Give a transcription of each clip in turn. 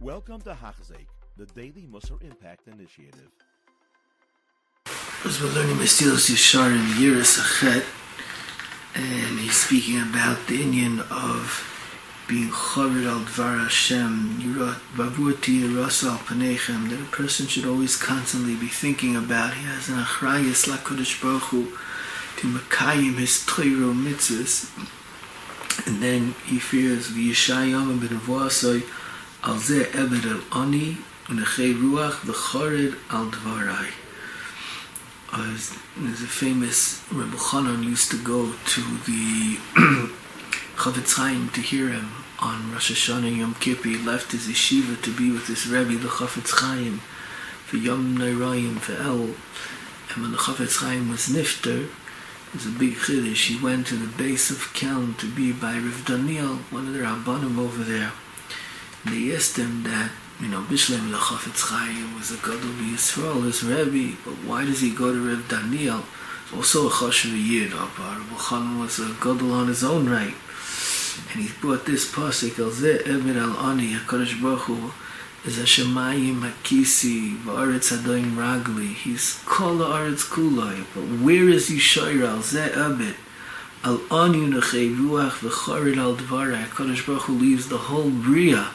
Welcome to Hachzik, the Daily Musar Impact Initiative. As we're learning Mesilas Yeshar in Yiris Achet, and he's speaking about the Indian of being Chavid al Dvar Hashem, Bavurti Yiras al Panechem, that a person should always constantly be thinking about. He has an Achrayas LaKodesh Baruch Hu, to Makayim his Torah mitzvahs. And then he fears V'yishayam ben Voasoi Zeh Ebed al Ani Unechei Ruach V'chored al Dvarai. As there's a famous Rebbe used to go to the Chofetz Chaim to hear him on Rosh Hashanah Yom Kippur. He left his yeshiva to be with his Rebbe, the Chofetz Chaim, for Yom Nairayim, for El. And when the Chofetz Chaim was nifter, it was a big chiddush. He went to the base of Kelm to be by Rav Daniel, one of the Rabbanim over there. They asked him that, you know, Bishlem Lachafetz Chaim was a Gadol Yisrael, his Rebbe, but why does he go to Rav Daniel? Also a Choshev Yid, Rabbi was a Gadol on his own right. And he brought this pasuk, Al Zeh Ebed Al Ani, HaKadosh Baruch Hu, is Hashemayim Hakisi V'aretz Adoim Ragli. He's Kol Haaretz Kulai. But where is Yishayra? Al Zeh Abed. Al Anu Nechei Ruach V'chorid Al Dvara. HaKadosh Baruch Hu leaves the whole Bria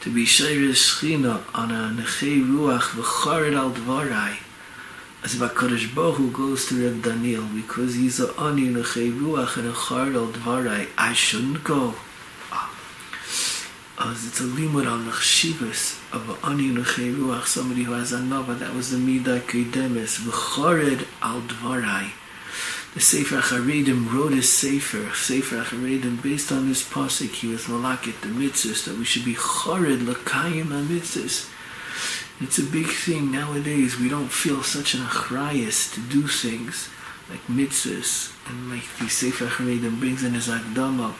to be Shayra Shechina on a Nechei Ruach V'chorid Al Dvarai. As if HaKadosh Baruch Hu goes to Reb Daniel because he's a Anu Nechei Ruach and a Chorid Al Dvarai. I shouldn't go. as it's a limud on the chshivas of a ani nechei ruach, somebody who has a nova, that was the midah kedemes, v'chored al dvarai. The Sefer Haredim wrote his Sefer, Sefer Haredim, based on this pasuk, he was malakit, the mitzvahs, that we should be chored l'kayim ha-mitzvahs. It's a big thing nowadays, we don't feel such an achrayas to do things like mitzvahs, and like the Sefer Haredim brings in his Akdamah,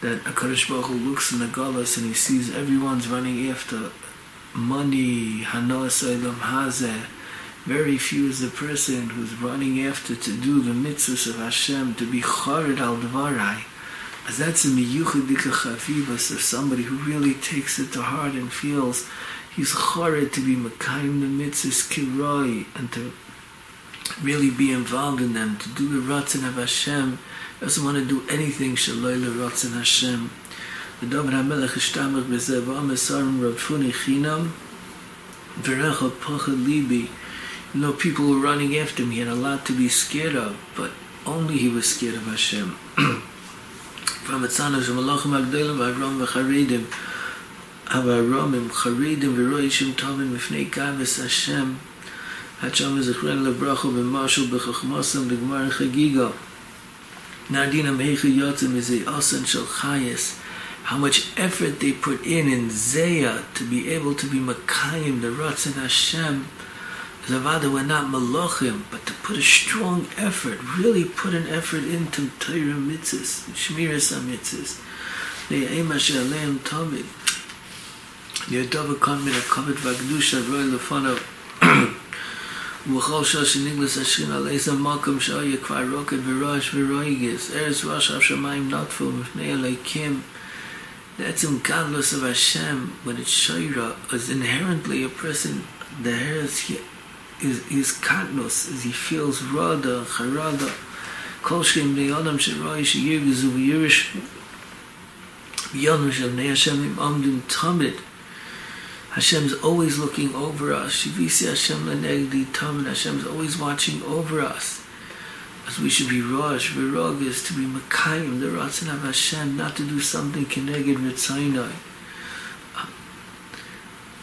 that HaKadosh Baruch Hu looks in the Galus and he sees everyone's running after money, Hanos Hazeh. Very few is the person who's running after to do the mitzvahs of Hashem, to be chared al dvarai. As that's a miyuchadika chavivas of somebody who really takes it to heart and feels he's chared to be makayim the mitzvahs kiroi and to really be involved in them, to do the ratzon of Hashem, doesn't want to do anything shaloi l'ratzon Hashem. The David HaMelech ishtamach b'zeh v'am esarim Rav Funi chinam libi. Know, people were running after. He had a lot to be scared of, but only he was scared of Hashem. From Etzana Shemalachim Agdolim v'Avram v'Charedim Avaramim Charedim v'Roishim Tovim v'Fnei Gavis Hashem Hacham v'Zichren lebracha v'Mashal b'Chachmasam v'Gmar Chagiga Nardina Meicha Yotzim is a Shal Chayes. How much effort they put in in Zeya to be able to be Makayim, the Ratzin Hashem. Zavada were not Malachim, but to put a strong effort, really put an effort into Torah mitzvahs, Shmiras HaMitzvahs. Ne'em Asher Aleim Tamid. Yodava Kon Min HaKavod VaGdusha Roi Lefanav. ובכל שעה שנגלס השכין על איזה מקום שהיה כבר רוקד וראש ורויגס, ארץ ראש השמיים נטפו מפני הליקים. בעצם godless of Hashem, when it's Shaira, is inherently a person, the hair is, is, katnos, as he feels rada, charada, kol shem bnei adam sheroi sheyirgizu v'yirish v'yonu shel bnei Hashem im amdim tamid, Hashem's always looking over us. Shivisi Hashem lenegdi tamid. Hashem's always watching over us. As we should be rosh, virog to be makayim, the ratzon of Hashem, not to do something keneged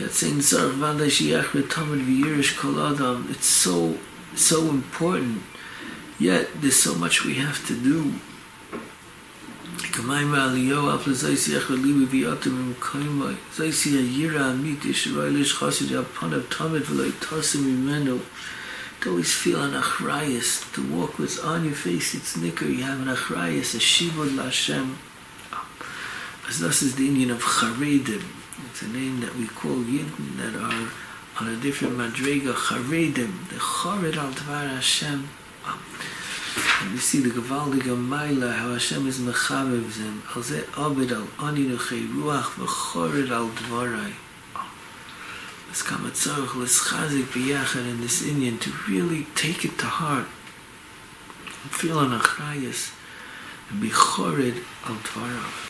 yamim. Yatsein zarv v'anda shiach v'tamid v'yirish kol adam. It's so, so important. Yet, there's so much we have to do. כמים העליו אף לזייסי החלי וביאתם ממקוימוי זייסי הירא האמיתי שלא יש חסד על פניו תמת ולא יתרסם ממנו to always feel an achrayas, to walk with on your face, it's nicker, you have an achrayas, a shivud Lashem. As this is the Indian of Charedim. It's a name that we call Yidden that are on a different madrega, Charedim, the Chared al Dvar Hashem. And we see the Gavaldige Maila, how Hashem is mechavev them, al ze abed al ani nechei ruach v'chored al dvarai. It's come a tzarech l'schazik b'yachad in this Indian to really take it to heart and feel an achrayas and be chored al tvarav.